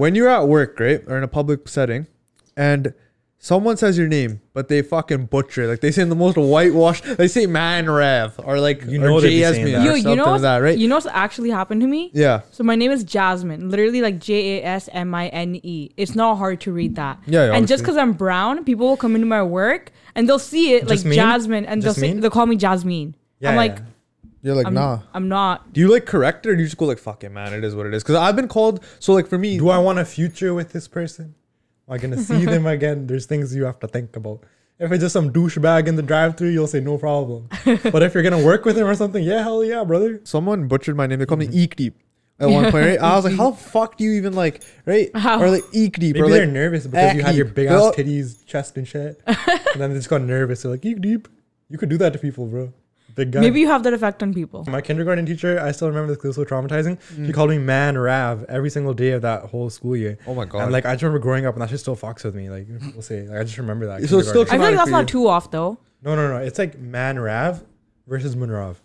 When you're at work, right, or in a public setting, and someone says your name, but they fucking butcher it. Like they say in the most whitewashed, they say man Rev or like You or know they be JS saying or Yo, you know like that, right? you know what's actually happened to me? yeah. So my name is Jasmine, literally like J A S M I N E. It's not hard to read that. Yeah, yeah, and just because I'm brown, people will come into my work and they'll see it like Jasmine? Jasmine, and they'll say they'll call me Jasmine. Yeah, I'm like, You're like, I'm, nah. I'm not. Do you like correct it or do you just go like, fuck it, man? It is what it is. Because I've been called. So like for me, Do I want a future with this person? Am I gonna see them again? There's things you have to think about. If it's just some douchebag in the drive-through, you'll say no problem. but if you're gonna work with him or something, yeah, hell yeah, brother. someone butchered my name. They called me mm-hmm. Eek Deep at one point, right? I was like, how the fuck do you even like, right? How? Or like Eek Deep. Maybe or they're like, nervous because you have your big ass titties, chest, and shit. and then they just got nervous. They're like, "Eek deep." You could do that to people, bro. Big guy. Maybe you have that effect on people. my kindergarten teacher, I still remember this because it was so traumatizing. Mm. She called me man Rav every single day of that whole school year. Oh my god. And like I just remember growing up and that shit still fucks with me. Like we'll say, like I just remember that. So it's still. I feel like that's not you. too off though. no, no, no. It's like man Rav versus Munrav.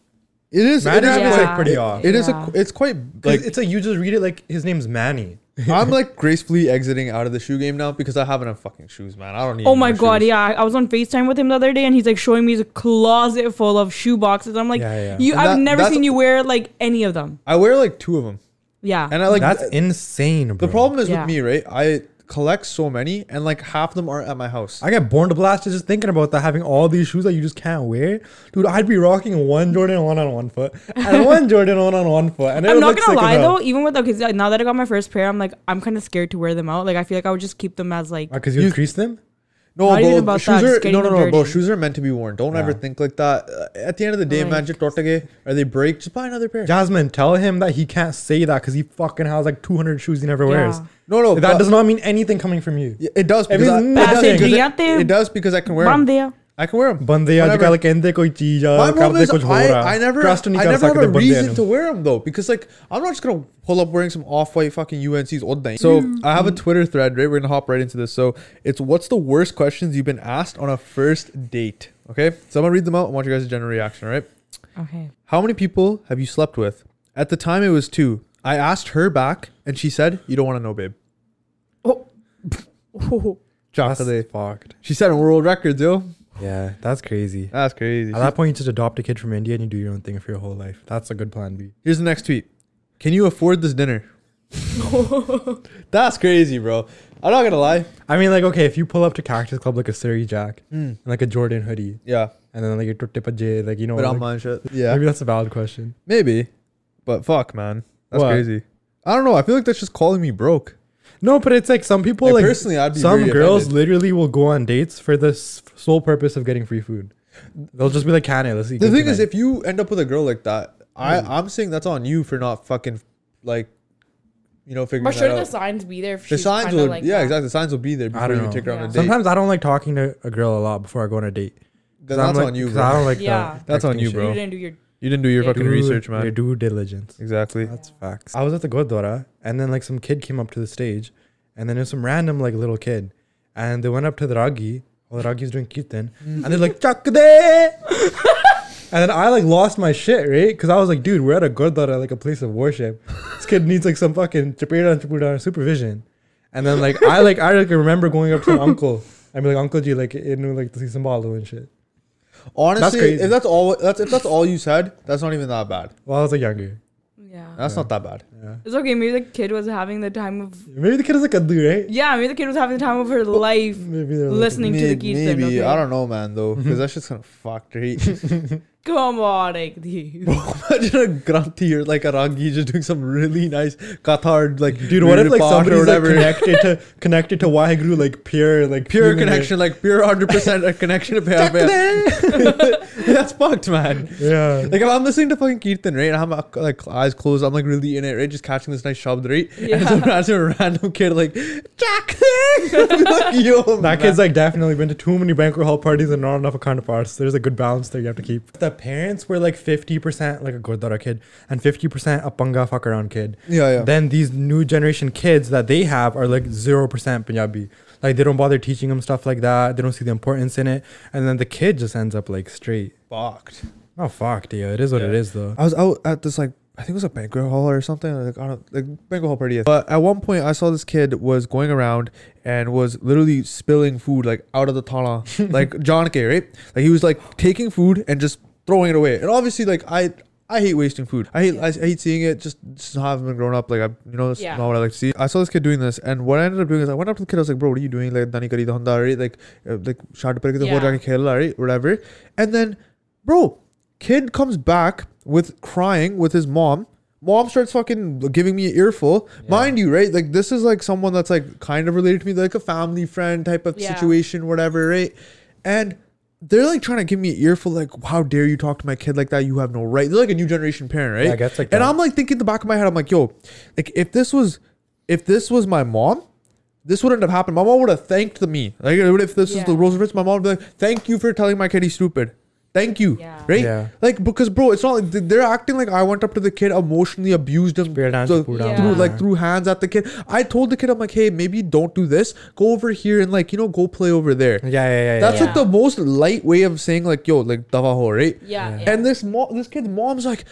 it is. Man it is Rav is quite- like pretty it- off. It is. Yeah. A, it's quite Like like it's like you just read it like his name's Manny. I'm like gracefully exiting out of the shoe game now because I have enough fucking shoes, man. I don't need. Oh my god, shoes. yeah. I I was on FaceTime with him the other day and he's like showing me his closet full of shoe boxes. I'm like, Yeah, yeah. you And I've that- never seen you wear like any of them. I wear like two of them, Yeah. and I like That's insane, bro. the problem is Yeah. with me, right? I collect so many, and like half of them aren't at my house. I get born to blast just thinking about that, having all these shoes that you just can't wear. Dude, I'd be rocking one Jordan one on one foot and one Jordan one on one foot. And I'm not gonna lie though, even with because now that I got my first pair, I'm like I'm kind of scared to wear them out. Like I feel like I would just keep them as like uh, Because you You- crease them? No, Not even bro, about shoes that, are no, no, no, bro. Shoes are meant to be worn. Don't ever think like that. Uh, at the end of the day, man, Right. just tortage, or they break, just buy another pair. Jasmine, tell him that he can't say that because he fucking has like 200 shoes he never wears. Yeah. No, no, that but- does not mean anything coming from you. It does because I, it, does nothing. it, it does because I can wear Bam them. there. I can wear them. बंदे Whatever. आजकल कहते कोई चीज आ, My problem करते is कुछ हो I, रहा I never, Trust नहीं I कर never have सकते a बंदे reason हैं। to wear them though because like I'm not just gonna pull up wearing some off-white fucking UNC's old thing. So I have a Twitter thread, right? We're gonna hop right into this. So it's what's the worst questions you've been asked on a first date? Okay, so I'm gonna read them out. I want you guys' general reaction. All right. Okay. How many people have you slept with? At the time, it was two. I asked her back, and she said, "You don't want to know, babe." Oh. Oh. That's Chocolate. fucked. She set a world record, yo. Yeah, that's crazy. That's crazy. At that point, you just adopt a kid from India and you do your own thing for your whole life. That's a good plan B. Here's the next tweet. Can you afford this dinner? That's crazy, bro. I'm not gonna lie. I mean, like, okay, if you pull up to Cactus Club like a Surrey Jack Mm. and like a Jordan hoodie, Yeah, and then like a tutte paje, like you know, but I'm like, on shit. Yeah, maybe that's a valid question. maybe. But fuck, man, that's What? crazy. I don't know. I feel like that's just calling me broke. No, but it's like some people Like, like personally, I'd be some girls offended. literally will go on dates for the sole purpose of getting free food. They'll just be like, "Can I? Let's eat." The good thing is, if you end up with a girl like that, I Mm. I'm saying that's on you for not fucking like, you know, figuring But that shouldn't the signs be there? If The she's signs kinda will, like yeah, that? exactly. The signs will be there before don't you know. take her on a date. sometimes I don't like talking to a girl a lot before I go on a date. then 'Cause I'm that's like- on you, 'cause bro. I don't like Yeah. that That's on you, bro. You didn't do your. You didn't do your fucking research, Your man. due diligence. Exactly. That's facts. I was at the Gurdwara, and then like some kid came up to the stage, and then there's some random like little kid, and they went up to the ragi while oh, the ragi's doing kirtan, and they're like chak de, and then I like lost my shit, right? Because I was like, dude, we're at a Gurdwara, like a place of worship. This kid needs like some fucking chapeda and supervision, and then like I like I like remember going up to an uncle. I'm like, Uncle G, like, you know, like to see some balo and shit. Honestly, crazy. if that's all, that's if that's all you said, that's not even that bad. Well, I was like younger. Yeah. That's Yeah. not that bad. Yeah. It's okay. Maybe the kid was having the time of. Maybe the kid is like a dude, right? Yeah, maybe the kid was having the time of her life Maybe they're like, listening to the Kirtan. maybe. okay? I don't know, man. Though, because that's just kind of fucked, right? Come on, Ekdeep. Imagine a granthi or like a ragi just doing some really nice Qatar like Dude, what if like Pash somebody's like connected to connected to Waheguru, like pure, like pure connection, like pure hundred percent a connection to pay. That's fucked, man. Yeah. Like if I'm listening to fucking Kirtan, right? I'm like eyes closed, I'm like really in it, right? Just catching this nice shabd, right? Yeah. And some random, random kid like Jack. like, Yo, That man. kid's like definitely been to too many banquet hall parties and not enough of kind of parts. There's a good balance there you have to keep. The parents were like 50% like a Gurdwara kid and 50% a panga fuck around kid. Yeah, yeah. Then these new generation kids that they have are like 0% Punjabi. Like they don't bother teaching them stuff like that. They don't see the importance in it. And then the kid just ends up like straight. fucked. Oh fuck, dear. It is what it Yeah. is though. I was out at this like I think it was a banquet hall or something. Like I don't like banquet hall party. But at one point, I saw this kid was going around and was literally spilling food like out of the tala, like John K. Right? Like he was like taking food and just throwing it away. And obviously, like I. I hate wasting food. I hate I, I hate seeing it. Just just haven't been grown up. Like I, you know, that's Yeah. not what I like to see. I saw this kid doing this, and what I ended up doing is I went up to the kid. I was like, "Bro, what are you doing? Like, dani kari da hunda, right? Like, uh, like shot ke to ho Yeah. jaake right? Whatever." And then, bro, kid comes back with crying with his mom. Mom starts fucking giving me an earful. Yeah. Mind you, right? Like this is like someone that's like kind of related to me, like a family friend type of Yeah. situation, whatever, right? And they're like trying to give me an earful, like, how dare you talk to my kid like that? You have no right. They're like a new generation parent, right? Yeah, I guess like and that. I'm like thinking in the back of my head, I'm like, yo, like if this was if this was my mom, this wouldn't have happened. My mom would have thanked me. Like if this is Yeah. the rules of my mom would be like, thank you for telling my kid he's stupid. Thank you. Yeah. Right? Yeah. Like because bro, it's not like they're acting like I went up to the kid, emotionally abused him Spear so- through Yeah. like through hands at the kid. I told the kid, I'm like, hey, maybe don't do this. Go over here and like, you know, go play over there. Yeah, yeah, yeah. yeah. That's Yeah. like the most light way of saying like, yo, like dava ho, right? Yeah. Yeah. yeah. And this mo- this kid's mom's like,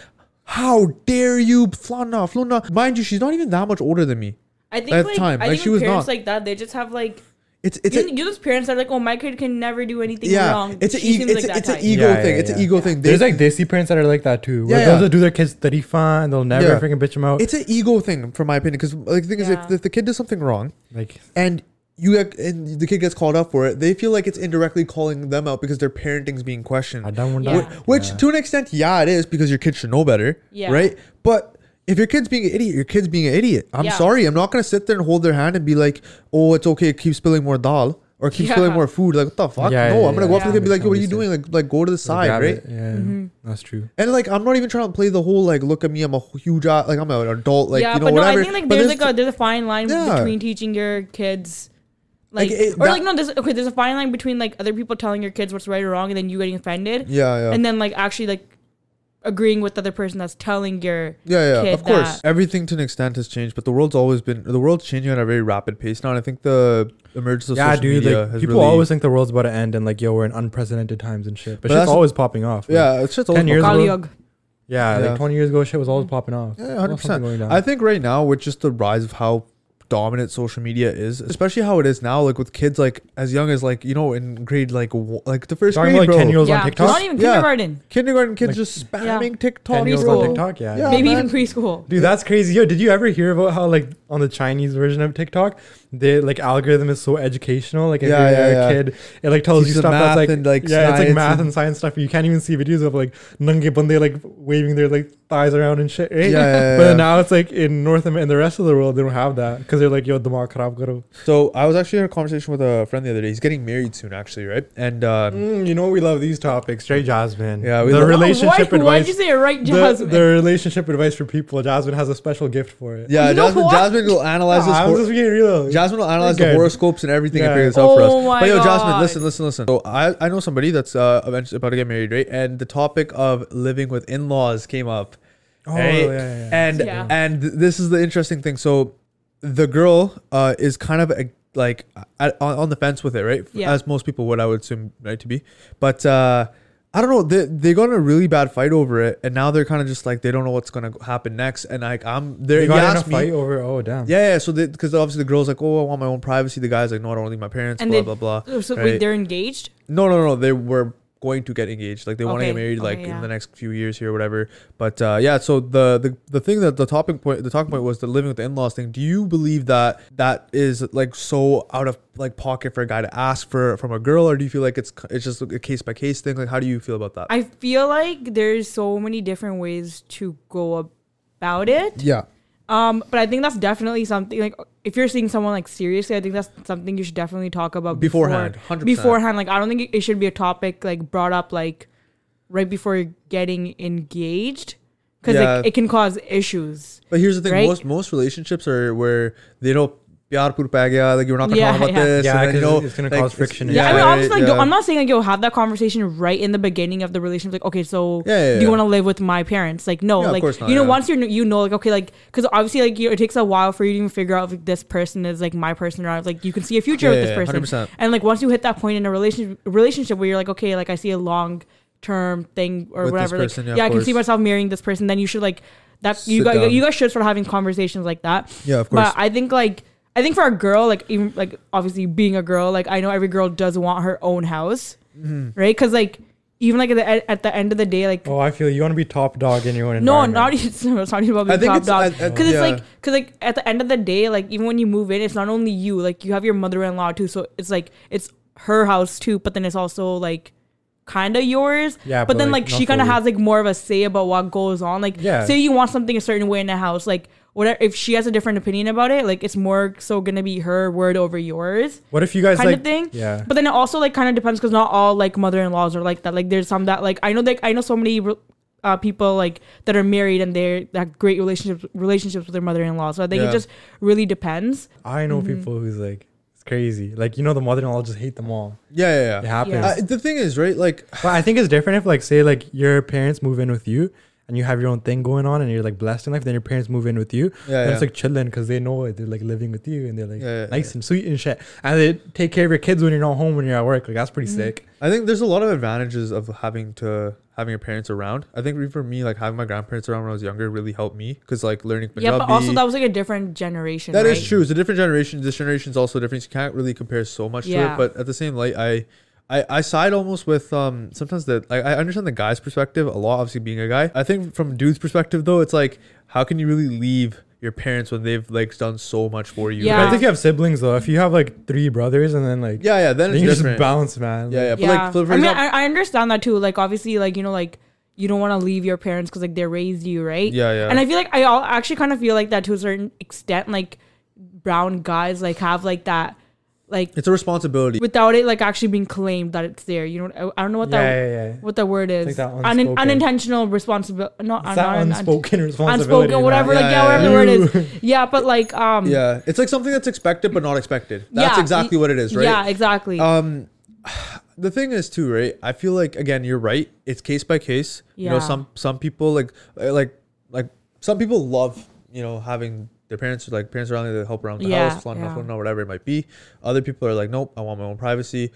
how dare you, flana, flana. Mind you, she's not even that much older than me. I think at the like time, I like, think she with was parents not. like that, they just have like It's it's you, a, you those parents that are like, oh, my kid can never do anything yeah, wrong. it's an She ego, it's, like a, it's an ego Yeah, thing. yeah, it's an yeah. ego thing. They- There's like desi parents that are like that too. Where Yeah, they'll yeah. do their kids tarifa and they'll never Yeah. freaking bitch them out. it's an ego thing, from my opinion. Because like the thing is, if, if the kid does something wrong like and you get, and the kid gets called up for it, they feel like it's indirectly calling them out because their parenting's being questioned. I don't want Yeah. that. Which, Yeah. to an extent, yeah, it is because your kid should know better, Yeah. right? But if your kid's being an idiot, your kid's being an idiot. I'm Yeah. sorry, I'm not gonna sit there and hold their hand and be like, "Oh, it's okay, keep spilling more dal or keep Yeah. spilling more food." Like, what the fuck? Yeah, no, yeah, I'm gonna go yeah. up to the kid and be like, Yeah. "Yo, what are you doing? Like, like go to the side, right?" it. Yeah, Mhm. that's true. And like, I'm not even trying to play the whole like, "Look at me, I'm a huge a- like I'm an adult." Like, yeah, you know, but no, whatever. I think like But there's like a there's a fine line Yeah. between teaching your kids. Like, Like, it- or that- like no, there's okay. There's a fine line between like other people telling your kids what's right or wrong, and then you getting offended, yeah, yeah. and then like actually like agreeing with the other person that's telling your Yeah, yeah, kid of course. that. Everything to an extent has changed, but the world's always been the world's changing at a very rapid pace now. And I think the emergence of yeah, social dude. media Like has people really, always think the world's about to end and like, yo, we're in unprecedented times and shit. But, But shit's always popping off. Like, yeah, it's just always 10 years ago. Yeah, Yeah. like 20 years ago, shit was always popping off. Yeah, hundred percent. something going down. I think right now with just the rise of how dominant social media is, especially how it is now, like with kids like as young as like you know in grade like w- like the first Talking grade, about bro. like 10 years Yeah, on TikTok. not even Yeah. kindergarten. kindergarten kids Like- just Yeah. spamming TikTok. 10 years preschool. on TikTok. Yeah. Yeah. Maybe man. even preschool. Dude, that's crazy. Yo, did you ever hear about how like on the Chinese version of TikTok, the like algorithm is so educational? Like if Yeah, you're yeah, a yeah. kid, it like tells Teaches you stuff that's like, and, like, yeah, it's like math and- and science stuff. You can't even see videos of like nange bande like waving their like thighs around and shit, right? Yeah, yeah, But yeah. now it's like in North America and the rest of the world they don't have that because they're like yo damag kharab karo. So I was actually in a conversation with a friend the other day. He's getting married soon, actually, right? And uh, Mm, you know we love these topics, straight Jasmine. Yeah, we the love- relationship Why, why'd advice. you say it right, Jasmine? the relationship advice for people. Jasmine has a special gift for it. yeah, You Jasmine. Jasmine will analyze this. Ah, I'm just being real. Jasmine will analyze the horoscopes and everything and figure this out for us. Oh my but yo, Jasmine, God. listen, listen, listen. So I, I know somebody that's uh eventually about to get married, right? And the topic of living with in-laws came up. oh, right? yeah, yeah, yeah. And Yeah. and this is the interesting thing. So the girl uh is kind of a, like at, on, on the fence with it, right? Yeah. As most people would, I would assume, right, to be. But uh I don't know. They they got in a really bad fight over it, and now they're kind of just like they don't know what's gonna happen next. And like I'm, they're they got in a asked me- fight over. Oh damn. yeah, yeah. So because obviously the girl's like, oh, I want my own privacy. The guy's like, no, I don't want to leave my parents. And blah they- blah blah. So right. wait, they're engaged. No, no, no. They were going to get engaged. Like they want to Okay, get married like okay, yeah. in the next few years here or whatever. But uh, yeah, so the, the the thing that the topic point the talking point was the living with the in-laws thing. Do you believe that that is like so out of like pocket for a guy to ask for from a girl, or do you feel like it's it's just a case by case thing? Like how do you feel about that? I feel like there's so many different ways to go about it. yeah. Um, but I think that's definitely something like if you're seeing someone like seriously, I think that's something you should definitely talk about before- Beforehand, 100%. Beforehand, like I don't think it should be a topic like brought up like right before you're getting engaged because Yeah. like, it can cause issues. But here's the thing: Right? most most relationships are where they don't. Pyar pur gaya, like you're not gonna Yeah, talk about yeah. this. Yeah, and then, you 'cause know, it's gonna like, cause friction and Yeah, I mean, Yeah, obviously, like, yo, yeah. I'm not saying like yo have that conversation right in the beginning of the relationship. Like, okay, so Yeah, yeah, do you want to live with my parents? Like, no, Yeah, of like course not, you know, yeah. once you're you know, like okay, like because obviously, like you, it takes a while for you to even figure out if like, this person is like my person or like you can see a future with this person. 100%. And like once you hit that point in a relationship relationship where you're like, okay, like I see a long term thing or With this whatever. Like, person, yeah, yeah, I can see myself marrying this person. Then you should like that you guys down. you guys should start having conversations like that. Yeah, of course. But I think like I think for a girl, like even like obviously being a girl, like I know every girl does want her own house, Mm-hmm. right? Because like even like at the, at the end of the day, like Oh, I feel you want to be top dog in your own no, not it's not even about being top dog. Because it's like because like at the end of the day, like even when you move in, it's not only you. Like you have your mother-in-law too, so it's like it's her house too. But then it's also like kind of yours. Yeah, but, but, then like, like, she kind of has like more of a say about what goes on. Like Yeah. say you want something a certain way in the house, like whatever. If she has a different opinion about it, like it's more so gonna be her word over yours What if you guys kind like? of thing. Yeah. But then it also like kind of depends because not all like mother-in-laws are like that. Like there's some that like I know like I know so many uh, people like that are married and they're that have great relationships relationships with their mother-in-law. So I think Yeah. it just really depends. I know Mm-hmm. people who's like it's crazy. Like you know, the mother-in-law just hate them all. yeah, yeah, It happens. Yeah. Uh, the thing is, right? Like, But I think it's different if like say like your parents move in with you and you have your own thing going on and you're like blessed in life. Then your parents move in with you. yeah, and yeah. it's like chilling because they know it. They're like living with you and they're like Yeah, yeah, nice yeah. and sweet and shit. And they take care of your kids when you're not home when you're at work. Like that's pretty Mhm. sick. I think there's a lot of advantages of having to having your parents around. I think for me, like having my grandparents around when I was younger really helped me because like learning Punjabi. Yeah, but also that was like a different generation. That is right? true. It's a different generation. This generation is also different. So you can't really compare so much to it. But at the same light, I, I, I side almost with um sometimes that like I understand the guy's perspective a lot. Obviously, being a guy, I think from dude's perspective though, it's like how can you really leave your parents when they've like done so much for you? Yeah. I think you have siblings though. If you have like three brothers and then like yeah, yeah. Then then it's you just different. bounce, man. Yeah, yeah. But yeah, like for, for I mean, example, I, I understand that too. Like, obviously, like you know, like you don't want to leave your parents because like they raised you, right? yeah, yeah. And I feel like I al- actually kind of feel like that to a certain extent. Like brown guys like have like that, like it's a responsibility. without it like actually being claimed that it's there. You know, I, don't know what yeah, that yeah, yeah. what the word is. Like that Un- unintentional responsibility. Not, It's not that un- unspoken responsibility. unspoken, whatever. Like Yeah, whatever the word is. Yeah, but like um. yeah, it's like something that's expected but not expected. That's exactly what it is, right? Yeah, exactly. Um, the thing is too, right? I feel like again, you're right. It's case by case. You know, some some people like like like some people love you know having their parents like parents around them to help around the Yeah, house, fun, yeah. whatever it might be. Other people are like, nope, I want my own privacy.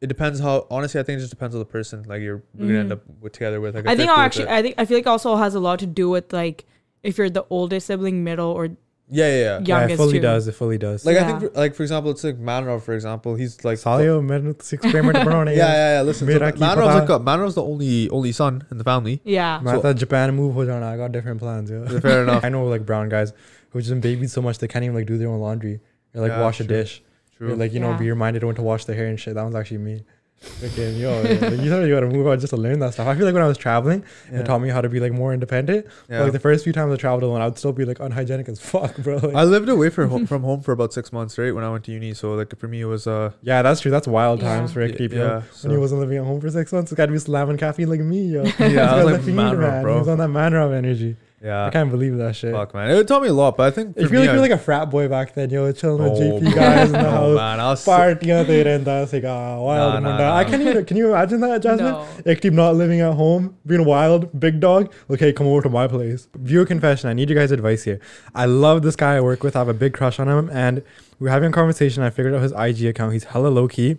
It depends how honestly. I think it just depends on the person. Like you're gonna end Mhm. up with together with. Like, I think actually, I think I feel like also has a lot to do with like if you're the oldest sibling, middle, or yeah, yeah, yeah. Yeah, it youngest fully too. does. It fully does. Like I Yeah. think, for, like for example, it's like Manor, for example. He's like Salio minute six payment Yeah, yeah, yeah. Listen, so Mera ki Manorov's pata. like a, Manorov's the only only son in the family. Yeah. Man, I thought Japan move ho jana. I got different plans. Yeah. Fair enough. I know like brown guys who just been babied so much they can't even like do their own laundry or like Yeah, wash a true. dish. Or, True. like you know, Yeah. be reminded when to wash their hair and shit. That was actually me. Freaking yo, like, you thought you gotta move out just to learn that stuff. I feel like when I was traveling, yeah. it taught me how to be like more independent. But, like the first few times I traveled alone, I would still be like unhygienic as fuck, bro. Like, I lived away from home, from home for about six months, right? When I went to uni, so like for me, it was uh, yeah, that's true. That's wild Yeah. times for a creep, yo. yeah. When he wasn't living at home for six months, he got to be slamming caffeine like me, yo. This yeah, I was guy's like, man, man. bro. He was on that man of energy. I can't believe that shit. fuck, man. It taught me a lot, but I think If You for feel me, like you're like a frat boy back then, yo, chilling with Oh, JP guys in the oh, house. man, I was so- Partiyan te rehta se ka ah, wild Nah, nah, nah. I can't even. Can you imagine that, Jasmine? No. Like, keep not living at home, being wild, big dog. Okay, come over to my place. Viewer confession. I need you guys' advice here. I love this guy I work with. I have a big crush on him, and we are having a conversation. I figured out his IG account. He's hella low key.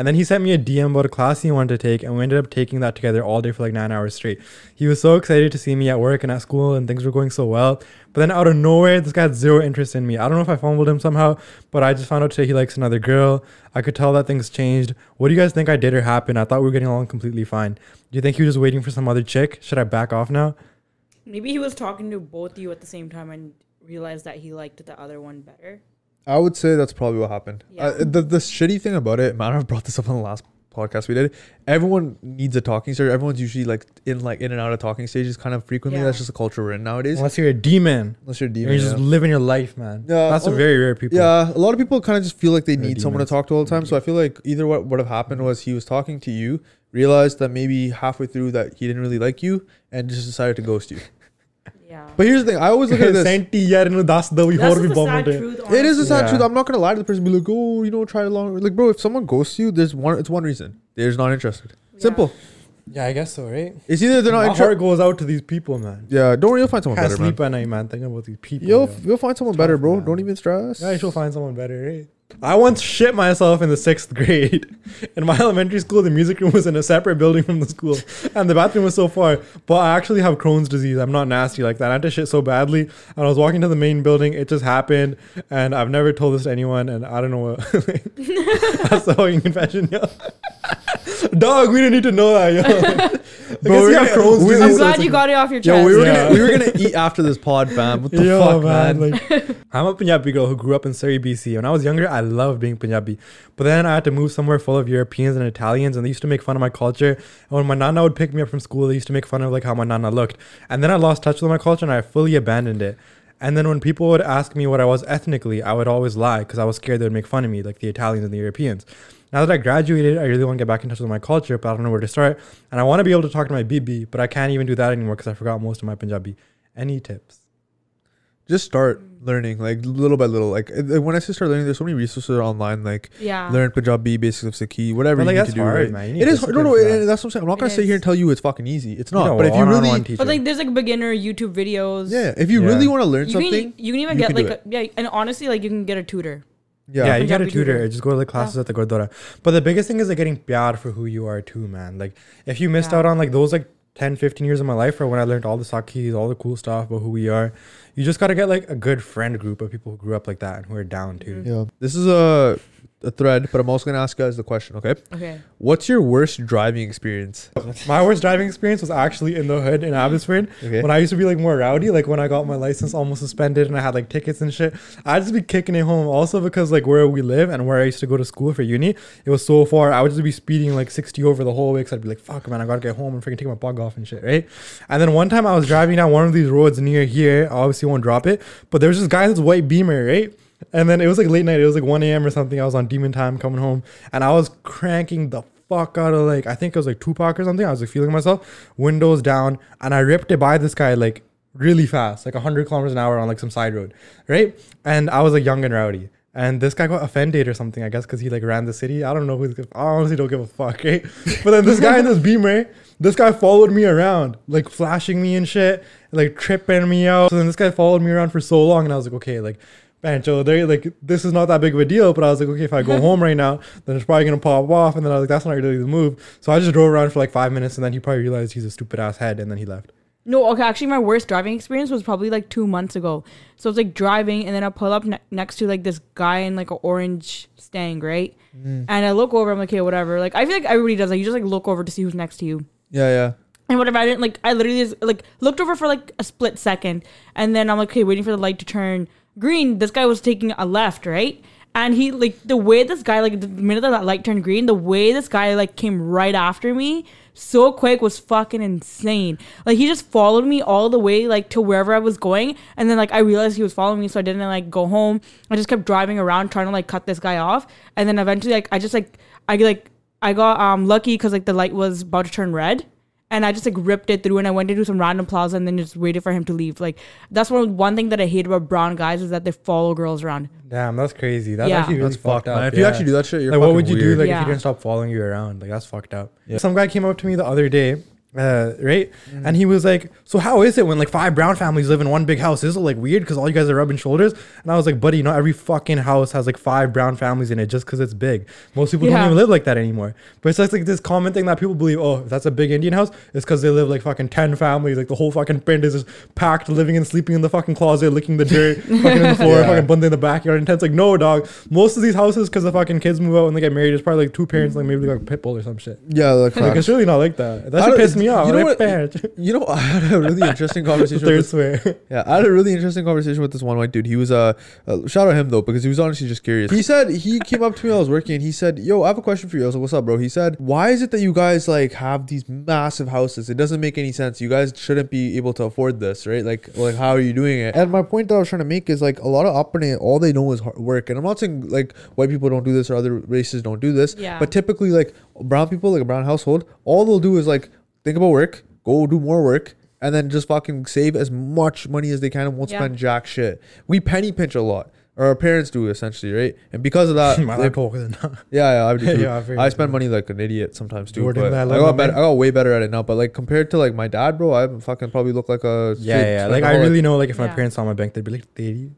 And then he sent me a DM about a class he wanted to take, and we ended up taking that together all day for like nine hours straight. He was so excited to see me at work and at school, and things were going so well. But then out of nowhere, this guy had zero interest in me. I don't know if I fumbled him somehow, but I just found out today he likes another girl. I could tell that things changed. What do you guys think I did or happened? I thought we were getting along completely fine. Do you think he was just waiting for some other chick? Should I back off now? Maybe he was talking to both of you at the same time and realized that he liked the other one better. I would say that's probably what happened. Yeah. Uh, the the shitty thing about it, man, I brought this up on the last podcast we did. Everyone needs a talking stage. Everyone's usually like in like in and out of talking stages, kind of frequently. Yeah. That's just a culture we're in nowadays. Unless you're a demon. Unless you're a Or demon. you're just yeah. living your life, man. Yeah, That's a very rare people. Yeah, a lot of people kind of just feel like they They're need someone to talk to all the time. So I feel like either what would have happened was he was talking to you, realized that maybe halfway through that he didn't really like you, and just decided to ghost you. Yeah. But here's the thing. I always look at this. Senti yaar nu that's the we hor bhi bomb It is a sad yeah. truth. I'm not gonna lie to the person. Be like, oh, you know, try long. Like, bro, if someone ghosts you, there's one. It's one reason. They're not interested. Yeah. Simple. Yeah, I guess so, right? It's either they're not. My inter- heart goes out to these people, man. Yeah, don't worry, you'll find someone Can't better, sleep man. at night, man. Thinking about these people. You'll yo. you'll find someone better, bro. Man. Don't even stress. Yeah, you'll find someone better, right? I once shit myself in the sixth grade. In my elementary school, the music room was in a separate building from the school, and the bathroom was so far. But I actually have Crohn's disease. I'm not nasty like that. I had to shit so badly, and I was walking to the main building. It just happened, and I've never told this to anyone. And I don't know what. that's the fucking confession, yo. Dog, we didn't need to know that, yo. I Bro, guess we're you have gonna- Crohn's we- disease. I'm glad it's you like- got it off your chest. Yo, we were Yeah. gonna we were gonna eat after this pod, fam. What the Yo, fuck, man? Like, I'm a Punjabi girl who grew up in Surrey, BC. When I was younger, I loved being Punjabi. But then I had to move somewhere full of Europeans and Italians, and they used to make fun of my culture. And when my nana would pick me up from school, they used to make fun of like how my nana looked. And then I lost touch with my culture, and I fully abandoned it. And then when people would ask me what I was ethnically, I would always lie because I was scared they would make fun of me, like the Italians and the Europeans. Now that I graduated, I really want to get back in touch with my culture, but I don't know where to start. And I want to be able to talk to my bibi, but I can't even do that anymore because I forgot most of my Punjabi. Any tips? Just start learning, like little by little. Like when I say start learning, there's so many resources online, like yeah. learn Punjabi, basics of Sikhi, whatever But, like, you need to do. hard, right? man. It is hard. No, no, discipline that. that's what I'm saying. I'm not It gonna sit here and tell you it's fucking easy. It's not. You know, but if you one-on-one really, teacher. But like, there's like beginner YouTube videos. yeah, if you Yeah. really want to learn You something, can, you can even you get can like a, yeah, and honestly, like you can get a tutor. yeah, Yeah, you get a tutor. tutor. Just go to the classes at the Gurdwara. But the biggest thing is like getting pyar for who you are too, man. Like if you missed Yeah. out on like those like 10, 15 years of my life or when I learned all the sakhis, all the cool stuff about who we are, you just gotta get like a good friend group of people who grew up like that and who are down too. yeah. This is a a thread, but I'm also gonna ask you guys the question. Okay, Okay. what's your worst driving experience? My worst driving experience was actually in the hood in Abbotsford. Okay, When I used to be like more rowdy, like when I got my license almost suspended and I had like tickets and shit, I'd just be kicking it home. Also because like where we live and where I used to go to school for uni, it was so far. I would just be speeding like 60 over the whole way because I'd be like, fuck man, I gotta get home and freaking take my bug off and shit, right? And then one time I was driving down one of these roads near here. I obviously won't drop it, but there was this guy in this white beamer, right? And then it was like late night. It was like 1 a.m. or something. I was on demon time coming home and I was cranking the fuck out of like, I think it was like Tupac or something. I was like feeling myself, windows down, and I ripped it by this guy like really fast, like 100 kilometers an hour on like some side road, right? And I was like young and rowdy. And this guy got offended or something, I guess, because he like ran the city. I don't know who's. I honestly don't give a fuck, right? But then this guy in this beam, beamer, this guy followed me around, like flashing me and shit, like tripping me out. So then this guy followed me around for so long, and I was like, okay, like, Bancho, they like this is not that big of a deal. But I was like, okay, if I go home right now, then it's probably gonna pop off. And then I was like, that's not really the move. So I just drove around for like five minutes, and then he probably realized he's a stupid ass head, and then he left. No, okay. Actually, my worst driving experience was probably like two months ago. So it's like driving, and then I pull up ne- next to like this guy in like an orange Stang, right? Mm. And I look over. I'm like, okay, whatever. Like I feel like everybody does. Like you just like look over to see who's next to you. yeah, yeah. And whatever, I didn't like. I literally just like looked over for like a split second, and then I'm like, okay, waiting for the light to turn green. This guy was taking a left, right? And he like the way this guy like the minute that light turned green, the way this guy like came right after me so quick was fucking insane. Like he just followed me all the way like to wherever I was going, and then like I realized he was following me, so I didn't like go home. I just kept driving around trying to like cut this guy off, and then eventually like I just like I like I got um lucky because like the light was about to turn red and I just like ripped it through and I went into some random plaza and then just waited for him to leave. Like that's one one thing that I hate about brown guys is that they follow girls around. Damn, that's crazy. That's Yeah. actually really That's fucked fucked, up. man. If you actually do that shit, you're like, what would you do weird. like if Yeah. he didn't stop following you around? Like that's fucked up. Yeah. Some guy came up to me the other day, uh, right, Mm. and he was like, "So how is it when like five brown families live in one big house? Is it like weird because all you guys are rubbing shoulders?" And I was like, "Buddy, not every fucking house has like five brown families in it just because it's big. Most people don't even live like that anymore." But it's just like this common thing that people believe. Oh, if that's a big Indian house, it's because they live like fucking ten families. Like the whole fucking print is just packed, living and sleeping in the fucking closet, licking the dirt, fucking in the floor, Yeah. fucking bundling in the backyard. And it's like, no, dog. Most of these houses, because the fucking kids move out when they get married, it's probably like two parents, like maybe like a pit bull or some shit. Yeah, like, Like it's really not like that. That I should don't- piss me off. you know what- parent. you know, I had a really interesting conversation. Third with this, swear. yeah, I had a really interesting conversation with this one white dude. He was uh, uh, shout out him though because he was honestly just curious. He said he came up to me while I was working and he said, "Yo, I have a question for you." I was like, "What's up, bro?" He said, "Why is it that you guys like have these massive houses? It doesn't make any sense. You guys shouldn't be able to afford this, right? Like, like how are you doing it?" And my point that I was trying to make is like a lot of Apne, all they know is hard work. And I'm not saying like white people don't do this or other races don't do this, Yeah. but typically like brown people, like a brown household, all they'll do is like think about work, go do more work, and then just fucking save as much money as they can and won't Yeah. spend jack shit. We penny pinch a lot. Or our parents do essentially, right? And because of that, My they- life than that. yeah, yeah, I do too. Yeah, I I spend money like an idiot sometimes too. More than But that, I got better. I got way better at it now. But like compared to like my dad, bro, I fucking probably look like a Yeah, straight yeah. Like I alcoholic. really know, like if my parents saw my bank, they'd be like, "Thirty."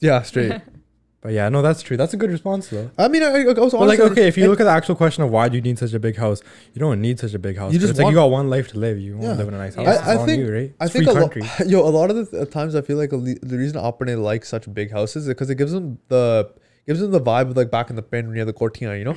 yeah straight. But yeah, no, that's true. That's a good response though. I mean, I, I was But like, okay, if you look at the actual question of why do you need such a big house, you don't need such a big house. You You just just like you got one life to live. You want Yeah. to live in a nice house. Yeah. It's I, I on think you, right? I It's think free a lo- country. yo, a lot of the th- times I feel like a le- the reason Apne like such big houses is because it gives them the gives them the vibe of like back in the pen when you have the Cortina, you know.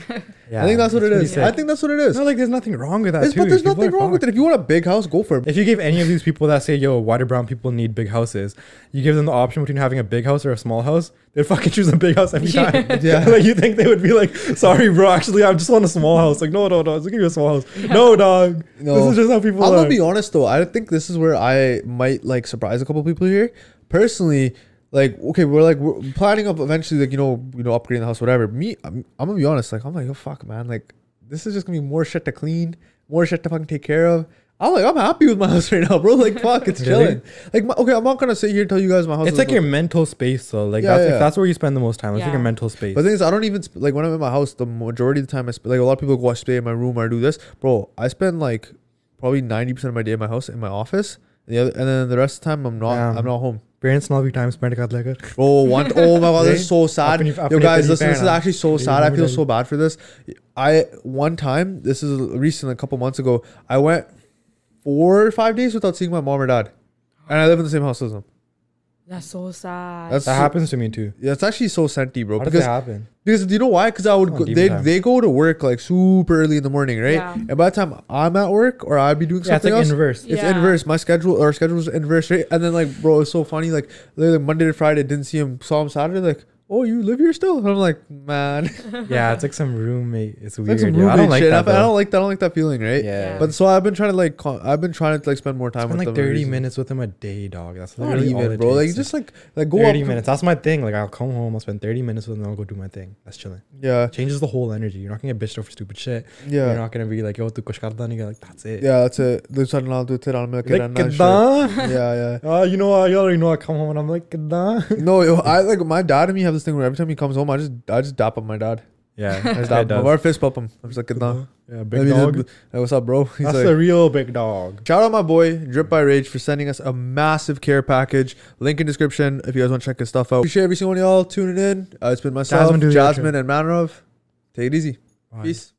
Yeah, I think that's what it's is. pretty I think that's what it is. no, like there's nothing wrong with that It's- too. but there's People nothing are wrong with it. If you want a big house, go for it. If you give any of these people that say, "Yo, why do brown people need big houses?" You give them the option between having a big house or a small house, they'd fucking choose a big house every time. Yeah. like you think they would be like, "Sorry, bro, actually, I just want a small house." Like, no, no, no, let's give you a small house. No, dog. No. This is just how people I'm are. gonna be honest though. I think this is where I might like surprise a couple people here. Personally, like okay, we're like we're planning up eventually like you know you know upgrading the house, whatever. Me, I'm, I'm gonna be honest. Like I'm like, oh fuck, man. Like this is just gonna be more shit to clean, more shit to fucking take care of. I'm like, I'm happy with my house right now, bro. Like, fuck, it's Really? chilling. Like, my, okay, I'm not gonna sit here and tell you guys my house. it's is like your mental space, though. Like Yeah, that's yeah. if that's where you spend the most time. It's like Yeah. your mental space. But the thing is, I don't even sp- like when I'm in my house. The majority of the time, I sp- like a lot of people go, I stay in my room or I do this, bro. I spend like probably ninety percent of my day in my house in my office. And the other, and then the rest of the time, I'm not. Damn. I'm not home. Parents not be time spent together. Bro, oh, one oh my god, this is so sad. Apni- Yo, guys, listen, this is actually so sad. I feel so bad for this. I one time, this is recent, a couple months ago. I went four or five days without seeing my mom or dad, and I live in the same house as them. That's so sad. That's That so- happens to me too. Yeah, it's actually so senti, bro. How does Because that happen? Because do you know why? Because I would Oh, go, they time. they go to work like super early in the morning, right? Yeah. And by the time I'm at work or I'd be doing Yeah, it's something like else, inverse. it's Yeah. inverse. My schedule or schedule's inverse, right? And then like, bro, it's so funny. Like, literally Monday to Friday, didn't see him. Saw him Saturday. Like, oh, you live here still? And I'm like, man, yeah, it's like some roommate. It's it's like weird. some yo. I don't like shit. that. I, I don't like that. I don't like that feeling, right? Yeah. But so I've been trying to like, con- I've been trying to like spend more time Spend with like them. 30 minutes with him a day, dog. That's Not literally all even, it bro. Like just like like go 30 up. minutes. That's my thing. Like I'll come home, I'll spend 30 minutes with him, and I'll go do my thing. That's chilling. Yeah, Changes the whole energy. You're not gonna get bitched over stupid shit. Yeah. You're not gonna be like, yo, tu kuch karda nahi. Like that's it. yeah. That's it. There's something I'll do. It. Like, I'm not sure. "Kidda?" Yeah, yeah. Oh, you know what? You already know I come home and I'm like, "Kidda?" No, yo, I like my dad and me have this thing where every time he comes home, I just I just dap up my dad. Yeah, I just it dap him. does. Or fist bump him. I'm just like, nah. Yeah, Let big me just- dog. like, what's up, bro? He's That's like, a real big dog. shout out my boy Drip by Rage for sending us a massive care package. Link in description if you guys want to check his stuff out. Appreciate every single one of y'all tuning in. Uh, it's been myself, Jasmine, Jasmine, do the outro. and Manrov. Take it easy. Bye. Peace.